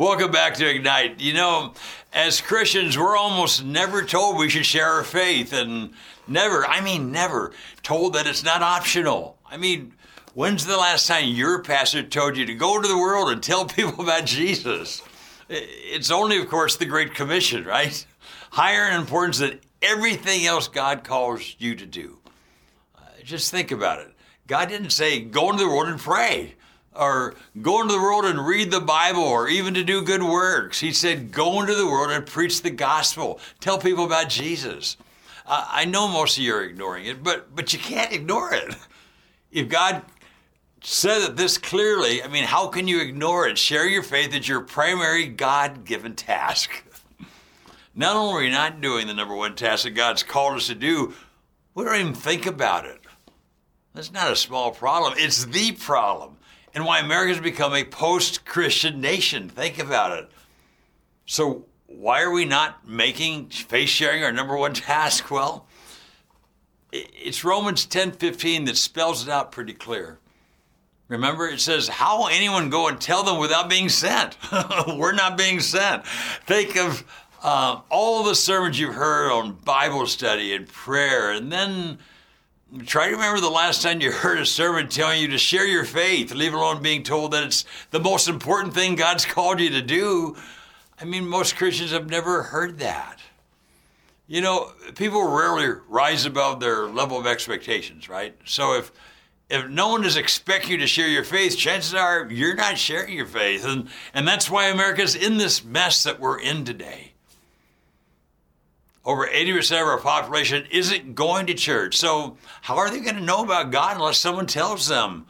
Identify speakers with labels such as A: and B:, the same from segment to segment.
A: Welcome back to Ignite. You know, as Christians, we're almost never told we should share our faith, and never, I mean, never told that it's not optional. I mean, when's the last time your pastor told you to go to the world and tell people about Jesus? It's only, of course, the Great Commission, right? Higher in importance than everything else God calls you to do. Uh, just think about it. God didn't say, go into the world and pray or go into the world and read the Bible or even to do good works. He said, go into the world and preach the gospel. Tell people about Jesus. Uh, I know most of you are ignoring it, but, but you can't ignore it. If God said it this clearly, I mean, how can you ignore it? Share your faith as your primary God given task. Not only are we not doing the number one task that God's called us to do, we don't even think about it. That's not a small problem, it's the problem and why America's become a post Christian nation. Think about it. So, why are we not making faith sharing our number one task? Well, it's Romans 10 15 that spells it out pretty clear. Remember, it says, How will anyone go and tell them without being sent? We're not being sent. Think of uh, all the sermons you've heard on Bible study and prayer, and then Try to remember the last time you heard a sermon telling you to share your faith, leave alone being told that it's the most important thing God's called you to do. I mean, most Christians have never heard that. You know, people rarely rise above their level of expectations, right? So if if no one is expecting you to share your faith, chances are you're not sharing your faith. And, and that's why America's in this mess that we're in today over 80% of our population isn't going to church. So, how are they going to know about God unless someone tells them?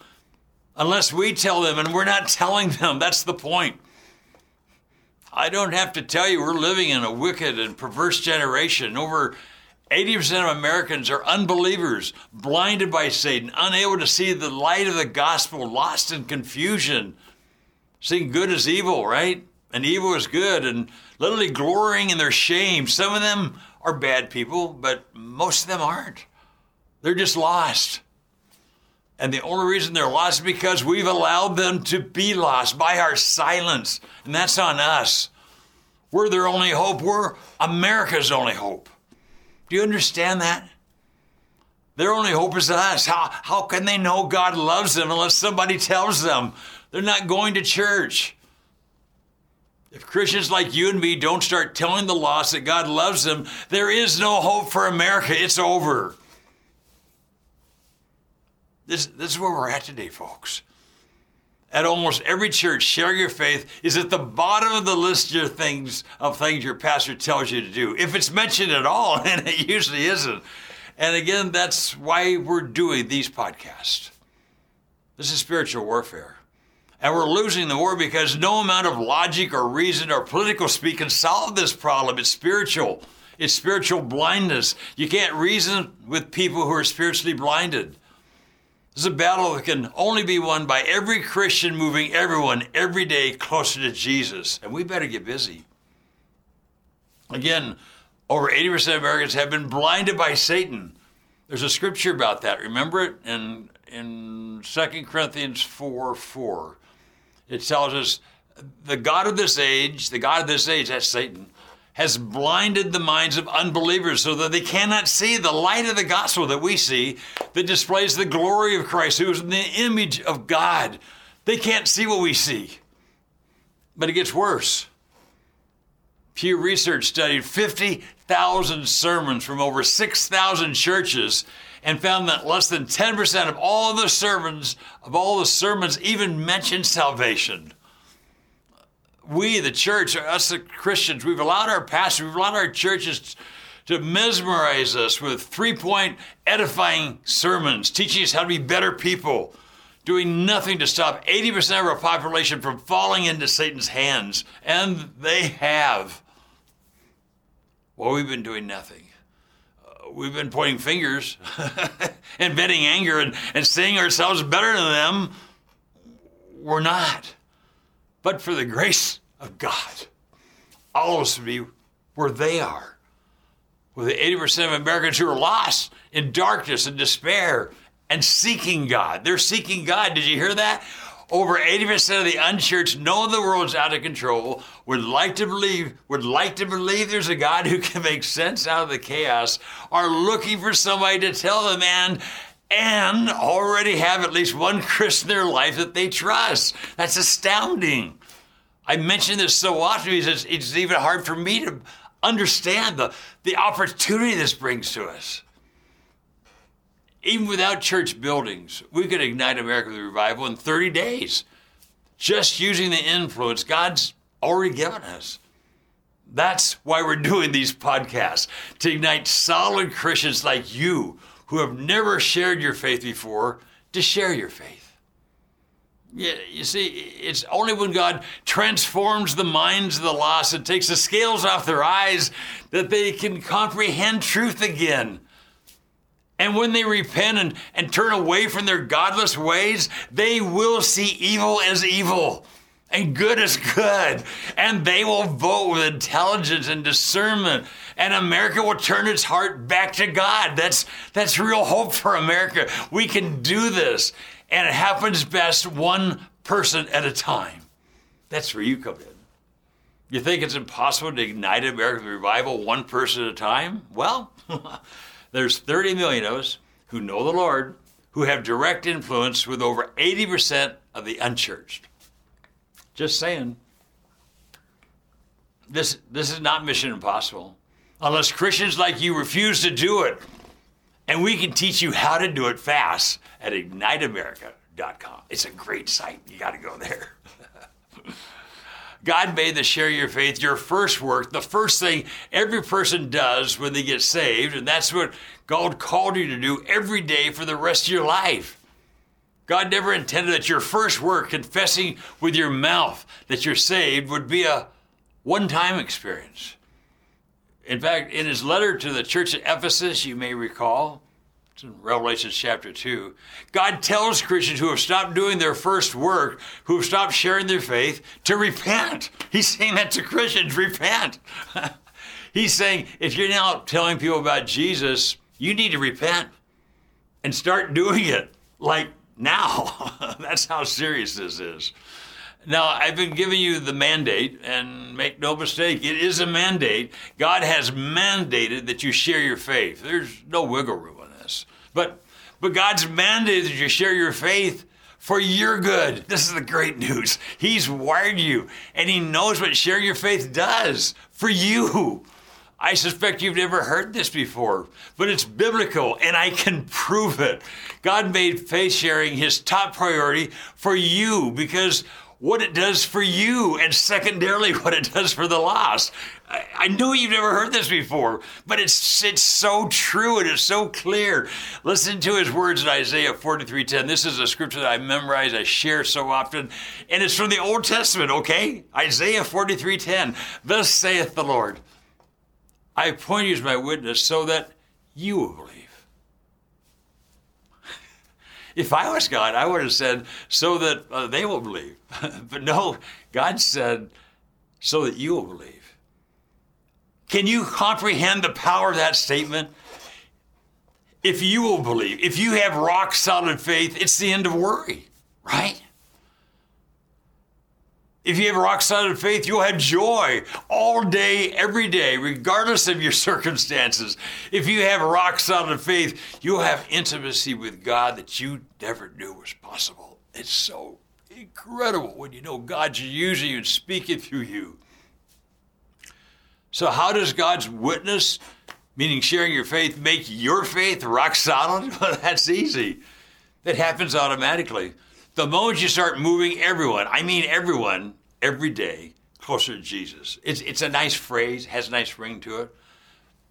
A: Unless we tell them, and we're not telling them. That's the point. I don't have to tell you, we're living in a wicked and perverse generation. Over 80% of Americans are unbelievers, blinded by Satan, unable to see the light of the gospel, lost in confusion, seeing good as evil, right? And evil is good, and literally glorying in their shame. Some of them are bad people, but most of them aren't. They're just lost. And the only reason they're lost is because we've allowed them to be lost by our silence. And that's on us. We're their only hope. We're America's only hope. Do you understand that? Their only hope is us. How, how can they know God loves them unless somebody tells them? They're not going to church. If Christians like you and me don't start telling the lost that God loves them, there is no hope for America. It's over. This, this is where we're at today, folks. At almost every church, share your faith is at the bottom of the list of things of things your pastor tells you to do. If it's mentioned at all, and it usually isn't. And again, that's why we're doing these podcasts. This is spiritual warfare. And we're losing the war because no amount of logic or reason or political speak can solve this problem. It's spiritual. It's spiritual blindness. You can't reason with people who are spiritually blinded. This is a battle that can only be won by every Christian moving everyone every day closer to Jesus. And we better get busy. Again, over 80% of Americans have been blinded by Satan. There's a scripture about that. Remember it in, in 2 Corinthians 4 4 it tells us the God of this age, the God of this age, that's Satan, has blinded the minds of unbelievers so that they cannot see the light of the gospel that we see that displays the glory of Christ, who is in the image of God. They can't see what we see. But it gets worse. Pew Research studied 50,000 sermons from over 6,000 churches and found that less than 10% of all the sermons of all the sermons even mentioned salvation. We, the church, us the Christians, we've allowed our pastors, we've allowed our churches to mesmerize us with three-point edifying sermons, teaching us how to be better people, doing nothing to stop 80% of our population from falling into Satan's hands. And they have. Well, we've been doing nothing we've been pointing fingers and venting anger and, and saying ourselves better than them. We're not. But for the grace of God, all of us would be where they are. With the 80% of Americans who are lost in darkness and despair and seeking God. They're seeking God. Did you hear that? Over 80% of the unchurched know the world's out of control, would like to believe, would like to believe there's a God who can make sense out of the chaos, are looking for somebody to tell them and and already have at least one Christian in their life that they trust. That's astounding. I mention this so often because it's, it's even hard for me to understand the, the opportunity this brings to us. Even without church buildings, we could ignite America with revival in 30 days, just using the influence God's already given us. That's why we're doing these podcasts to ignite solid Christians like you who have never shared your faith before to share your faith. Yeah, you see, it's only when God transforms the minds of the lost and takes the scales off their eyes that they can comprehend truth again. And when they repent and, and turn away from their godless ways, they will see evil as evil and good as good. And they will vote with intelligence and discernment. And America will turn its heart back to God. That's, that's real hope for America. We can do this. And it happens best one person at a time. That's where you come in. You think it's impossible to ignite American revival one person at a time? Well, there's 30 million of us who know the Lord, who have direct influence with over 80% of the unchurched. Just saying. This, this is not mission impossible. Unless Christians like you refuse to do it. And we can teach you how to do it fast at igniteamerica.com. It's a great site. You got to go there. God made the share your faith your first work, the first thing every person does when they get saved. And that's what God called you to do every day for the rest of your life. God never intended that your first work, confessing with your mouth that you're saved, would be a one time experience. In fact, in his letter to the church at Ephesus, you may recall, Revelation chapter 2, God tells Christians who have stopped doing their first work, who have stopped sharing their faith, to repent. He's saying that to Christians repent. He's saying if you're now telling people about Jesus, you need to repent and start doing it like now. That's how serious this is. Now, I've been giving you the mandate, and make no mistake, it is a mandate. God has mandated that you share your faith. There's no wiggle room. But, but God's mandated that you share your faith for your good. This is the great news. He's wired you, and He knows what share your faith does for you. I suspect you've never heard this before, but it's biblical and I can prove it. God made faith sharing his top priority for you because what it does for you and secondarily what it does for the lost. I, I know you've never heard this before, but it's it's so true and it's so clear. Listen to his words in Isaiah 43:10. This is a scripture that I memorize, I share so often, and it's from the Old Testament, okay? Isaiah 43:10. Thus saith the Lord. I appoint you as my witness so that you will believe. If I was God, I would have said, so that uh, they will believe. but no, God said, so that you will believe. Can you comprehend the power of that statement? If you will believe, if you have rock solid faith, it's the end of worry, right? If you have a rock solid faith, you'll have joy all day, every day, regardless of your circumstances. If you have a rock solid faith, you'll have intimacy with God that you never knew was possible. It's so incredible when you know God's using you and speaking through you. So, how does God's witness, meaning sharing your faith, make your faith rock solid? Well, that's easy. It happens automatically. The moment you start moving everyone, I mean everyone, every day closer to Jesus. It's, it's a nice phrase, has a nice ring to it.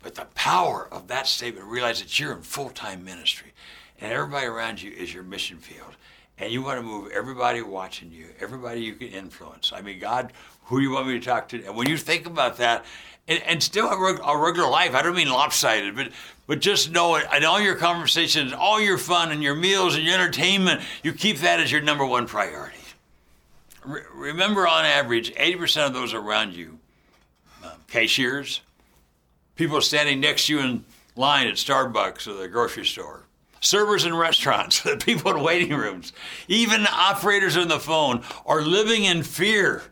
A: But the power of that statement, realize that you're in full time ministry and everybody around you is your mission field. And you want to move everybody watching you, everybody you can influence. I mean, God, who you want me to talk to? And when you think about that, and, and still a, a regular life, I don't mean lopsided, but but just know it. And all your conversations, all your fun and your meals and your entertainment, you keep that as your number one priority. Re- remember, on average, 80% of those around you, uh, cashiers, people standing next to you in line at Starbucks or the grocery store, servers in restaurants, the people in waiting rooms, even operators on the phone are living in fear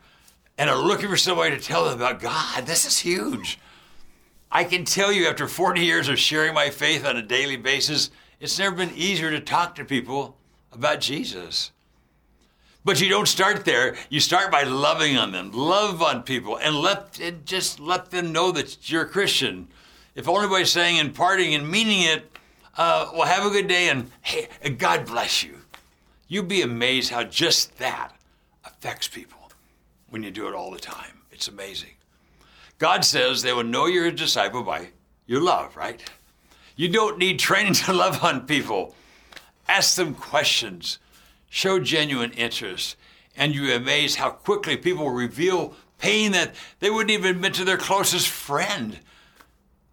A: and are looking for somebody to tell them about God. This is huge. I can tell you after 40 years of sharing my faith on a daily basis, it's never been easier to talk to people about Jesus. But you don't start there. You start by loving on them, love on people, and let and just let them know that you're a Christian. If only by saying and parting and meaning it, uh, well, have a good day and hey, God bless you. You'd be amazed how just that affects people when you do it all the time. It's amazing. God says they will know you're a disciple by your love, right? You don't need training to love on people. Ask them questions, show genuine interest, and you amaze how quickly people reveal pain that they wouldn't even admit to their closest friend.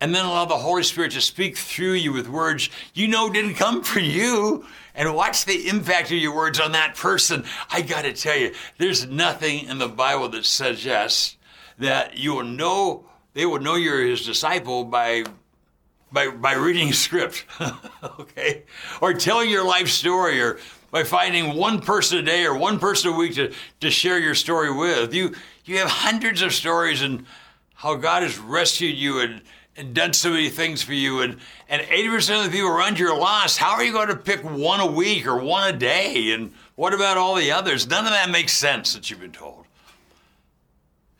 A: And then allow the Holy Spirit to speak through you with words you know didn't come from you. And watch the impact of your words on that person. I got to tell you, there's nothing in the Bible that suggests that you will know they will know you're his disciple by by by reading script, okay, or telling your life story, or by finding one person a day or one person a week to, to share your story with. You you have hundreds of stories and how God has rescued you and, and done so many things for you, and and eighty percent of the people around you are lost. How are you going to pick one a week or one a day? And what about all the others? None of that makes sense that you've been told.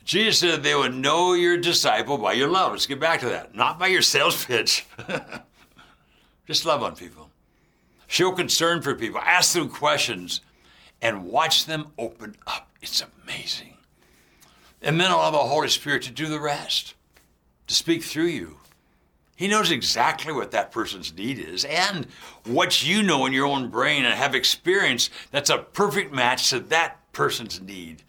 A: Jesus said they would know your disciple by your love. Let's get back to that. Not by your sales pitch. Just love on people. Show concern for people. Ask them questions and watch them open up. It's amazing. And then allow the Holy Spirit to do the rest, to speak through you. He knows exactly what that person's need is and what you know in your own brain and have experienced that's a perfect match to that person's need.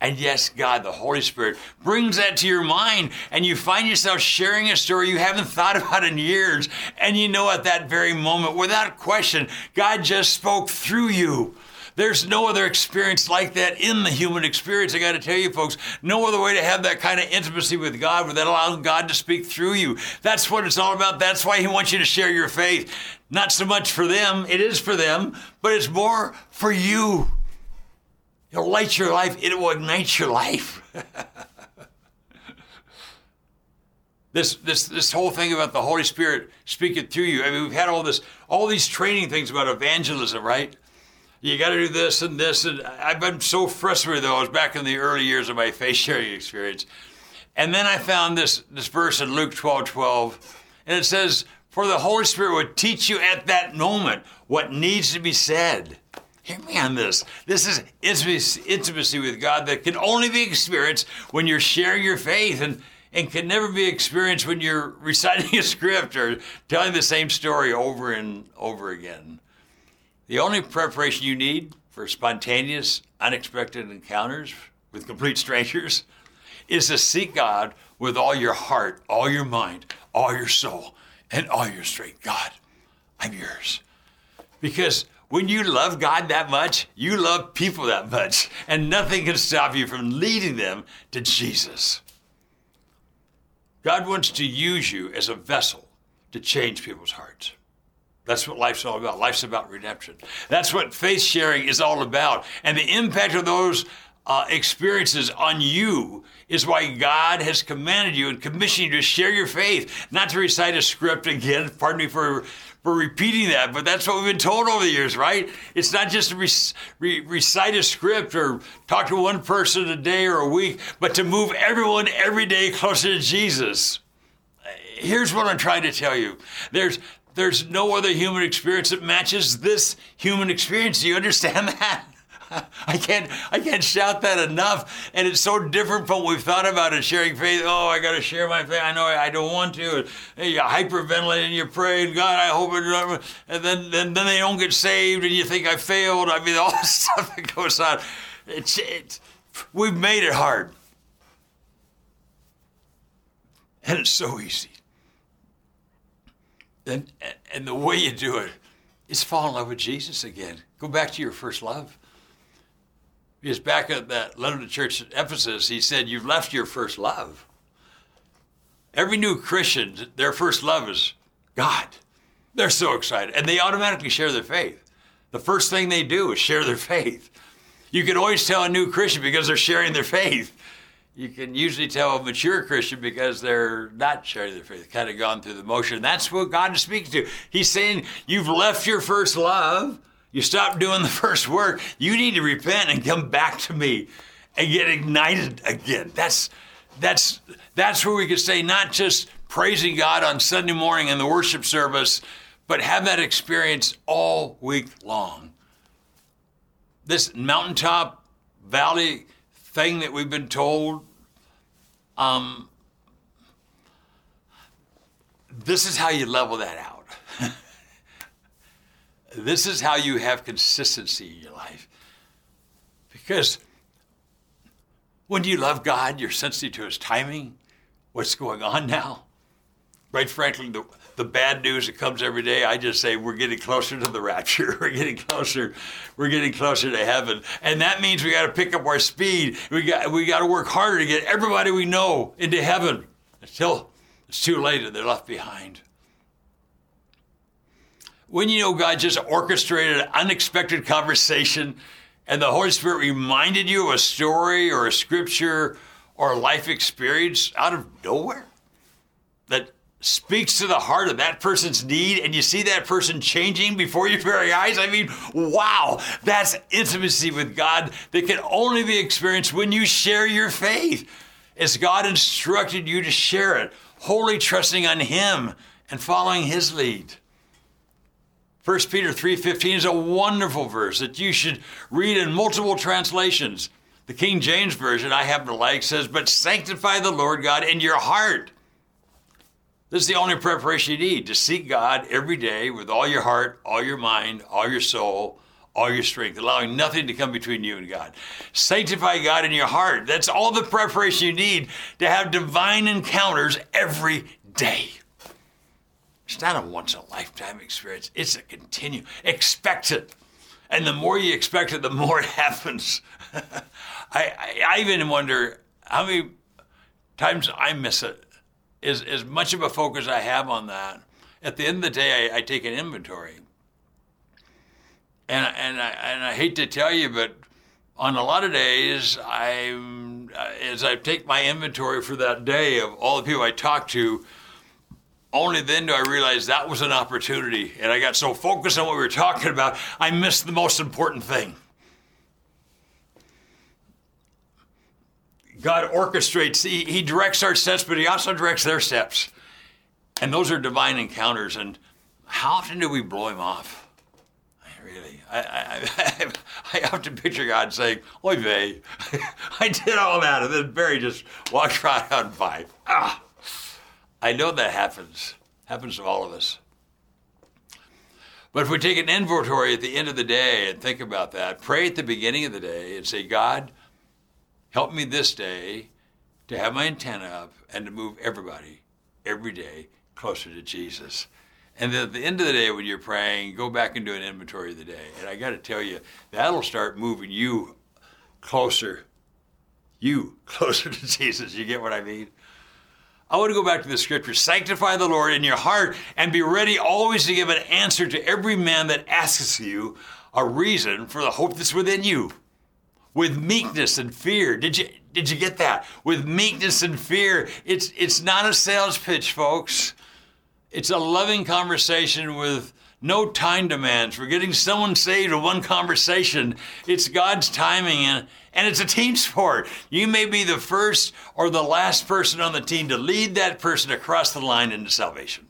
A: And yes, God, the Holy Spirit brings that to your mind, and you find yourself sharing a story you haven't thought about in years. And you know at that very moment, without question, God just spoke through you. There's no other experience like that in the human experience. I got to tell you, folks, no other way to have that kind of intimacy with God without allowing God to speak through you. That's what it's all about. That's why He wants you to share your faith. Not so much for them, it is for them, but it's more for you. It'll light your life, it will ignite your life. this, this, this whole thing about the Holy Spirit speaking through you. I mean, we've had all this, all these training things about evangelism, right? You got to do this and this. And I've been so frustrated, though. I was back in the early years of my faith sharing experience. And then I found this, this verse in Luke 12 12, and it says, For the Holy Spirit would teach you at that moment what needs to be said. Hear me on this. This is intimacy, with God that can only be experienced when you're sharing your faith and, and can never be experienced when you're reciting a script or telling the same story over and over again. The only preparation you need for spontaneous, unexpected encounters with complete strangers is to seek God with all your heart, all your mind, all your soul, and all your strength. God, I'm yours. Because when you love God that much, you love people that much, and nothing can stop you from leading them to Jesus. God wants to use you as a vessel to change people's hearts. That's what life's all about. Life's about redemption. That's what faith sharing is all about. And the impact of those uh, experiences on you is why God has commanded you and commissioned you to share your faith, not to recite a script again. Pardon me for for repeating that, but that's what we've been told over the years, right? It's not just to re- re- recite a script or talk to one person a day or a week, but to move everyone every day closer to Jesus. Here's what I'm trying to tell you. There's there's no other human experience that matches this human experience. Do you understand that? I can't I can't shout that enough. And it's so different from what we've thought about it, sharing faith. Oh, I got to share my faith. I know I, don't want to. And you hyperventilate and you pray, and God, I hope it. And then, then then they don't get saved, and you think I failed. I mean, all the stuff that goes on. It's, it's we've made it hard, and it's so easy. And and the way you do it is fall in love with Jesus again. Go back to your first love. Because back at that letter to church at Ephesus, he said, You've left your first love. Every new Christian, their first love is God. They're so excited. And they automatically share their faith. The first thing they do is share their faith. You can always tell a new Christian because they're sharing their faith. You can usually tell a mature Christian because they're not sharing their faith, kind of gone through the motion. That's what God is speaking to. He's saying, You've left your first love. You stop doing the first work. You need to repent and come back to me and get ignited again. That's that's that's where we could say not just praising God on Sunday morning in the worship service, but have that experience all week long. This mountaintop valley thing that we've been told, um, this is how you level that out. This is how you have consistency in your life. Because when you love God, you're sensitive to His timing, what's going on now. Right, frankly, the, the bad news that comes every day, I just say we're getting closer to the rapture. We're getting closer. We're getting closer to heaven, and that means we got to pick up our speed. We got we got to work harder to get everybody we know into heaven until it's too late and they're left behind. When you know God just orchestrated an unexpected conversation, and the Holy Spirit reminded you of a story or a scripture or a life experience out of nowhere that speaks to the heart of that person's need and you see that person changing before your very eyes. I mean, wow, that's intimacy with God that can only be experienced when you share your faith. As God instructed you to share it, wholly trusting on Him and following His lead. 1 Peter 3:15 is a wonderful verse that you should read in multiple translations. The King James version I happen to like says, "But sanctify the Lord God in your heart." This is the only preparation you need to seek God every day with all your heart, all your mind, all your soul, all your strength, allowing nothing to come between you and God. Sanctify God in your heart. That's all the preparation you need to have divine encounters every day. It's not a once in a lifetime experience, it's a continuum. Expect it. And the more you expect it, the more it happens. I, I, I even wonder how many times I miss it is as much of a focus I have on that. At the end of the day, I, I take an inventory, and and I, and I hate to tell you, but on a lot of days, I'm, as I take my inventory for that day of all the people I talk to. Only then do I realize that was an opportunity, and I got so focused on what we were talking about, I missed the most important thing. God orchestrates, he, he directs our steps, but He also directs their steps. And those are divine encounters. And how often do we blow Him off? Really, I, I, I, often picture God saying, Oy vey, I did all that. And then Barry just walks right out by. Ah, I know that happens. Happens to all of us. But if we take an inventory at the end of the day and think about that, pray at the beginning of the day and say, God, Help me this day to have my antenna up and to move everybody every day closer to Jesus. And then at the end of the day, when you're praying, go back and do an inventory of the day. And I got to tell you, that'll start moving you closer, you closer to Jesus. You get what I mean? I want to go back to the scripture. Sanctify the Lord in your heart and be ready always to give an answer to every man that asks you a reason for the hope that's within you with meekness and fear. Did you did you get that? With meekness and fear. It's it's not a sales pitch, folks. It's a loving conversation with no time demands. We're getting someone saved in one conversation. It's God's timing and and it's a team sport. You may be the first or the last person on the team to lead that person across the line into salvation.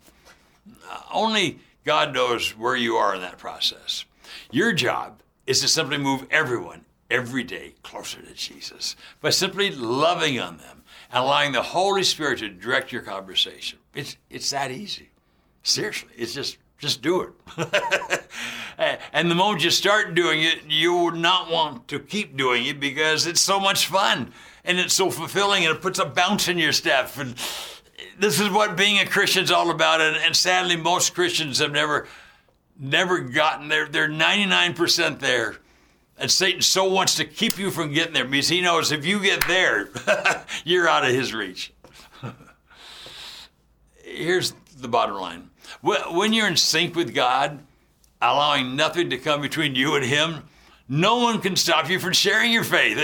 A: Uh, only God knows where you are in that process. Your job is to simply move everyone every day closer to Jesus by simply loving on them and allowing the Holy Spirit to direct your conversation. It's, it's that easy. Seriously, it's just just do it. and the moment you start doing it, you will not want to keep doing it because it's so much fun and it's so fulfilling and it puts a bounce in your step. And this is what being a Christian is all about. And, and sadly, most Christians have never never gotten there. They're 99% there and Satan so wants to keep you from getting there because he knows if you get there, you're out of his reach. Here's the bottom line When you're in sync with God, allowing nothing to come between you and Him, no one can stop you from sharing your faith.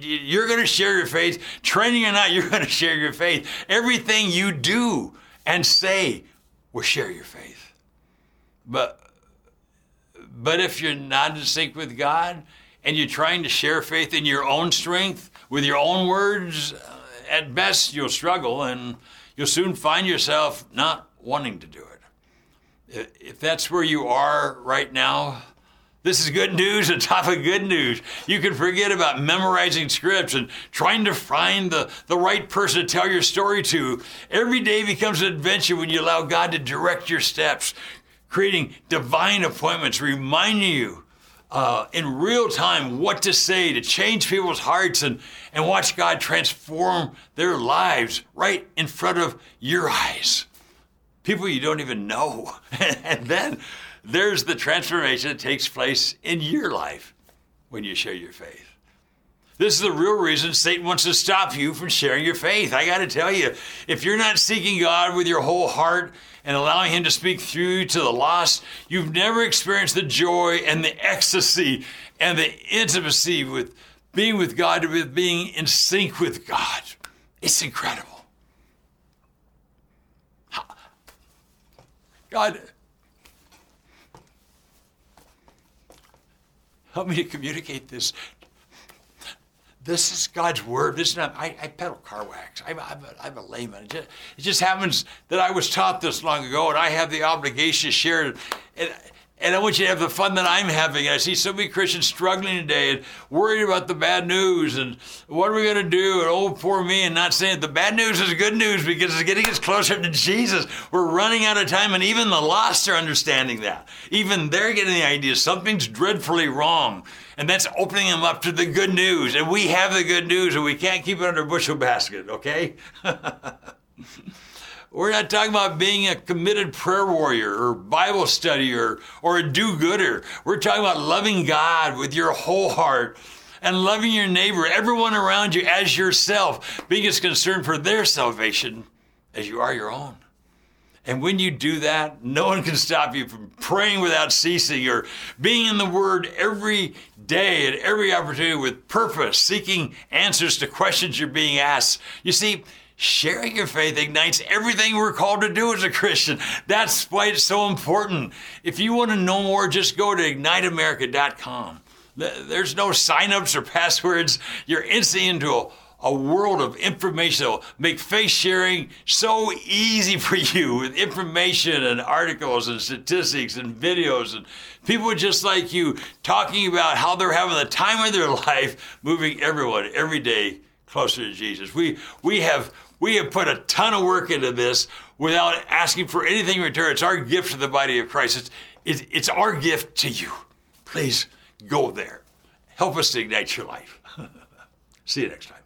A: You're going to share your faith. Training or not, you're going to share your faith. Everything you do and say will share your faith. But, but if you're not in sync with God and you're trying to share faith in your own strength, with your own words, uh, at best you'll struggle and you'll soon find yourself not wanting to do it. If that's where you are right now, this is good news on top of good news. You can forget about memorizing scripts and trying to find the, the right person to tell your story to. Every day becomes an adventure when you allow God to direct your steps, creating divine appointments, reminding you uh, in real time what to say to change people's hearts and, and watch God transform their lives right in front of your eyes. People you don't even know. and then there's the transformation that takes place in your life when you share your faith. This is the real reason Satan wants to stop you from sharing your faith. I got to tell you, if you're not seeking God with your whole heart and allowing Him to speak through you to the lost, you've never experienced the joy and the ecstasy and the intimacy with being with God, with being in sync with God. It's incredible. God, Help me to communicate this. This is God's word. This is not, I, I peddle car wax. I'm, I'm, a, I'm a layman. It just, it just, happens that I was taught this long ago and I have the obligation to share it. And, and I want you to have the fun that I'm having. I see so many Christians struggling today and worried about the bad news and what are we going to do? And oh, poor me, and not saying the bad news is good news because it's getting us closer to Jesus. We're running out of time, and even the lost are understanding that. Even they're getting the idea something's dreadfully wrong. And that's opening them up to the good news. And we have the good news, and we can't keep it under a bushel basket, okay? We're not talking about being a committed prayer warrior or Bible study or, or a do gooder. We're talking about loving God with your whole heart and loving your neighbor, everyone around you as yourself, being as concerned for their salvation as you are your own. And when you do that, no one can stop you from praying without ceasing or being in the Word every day at every opportunity with purpose, seeking answers to questions you're being asked. You see, Sharing your faith ignites everything we're called to do as a Christian. That's why it's so important. If you want to know more, just go to igniteamerica.com. There's no signups or passwords. You're instantly into a, a world of information that will make faith sharing so easy for you with information and articles and statistics and videos and people just like you talking about how they're having the time of their life, moving everyone every day closer to Jesus. We we have we have put a ton of work into this without asking for anything in return. It's our gift to the body of Christ. It's, it's, our gift to you. Please go there. Help us to ignite your life. See you next time.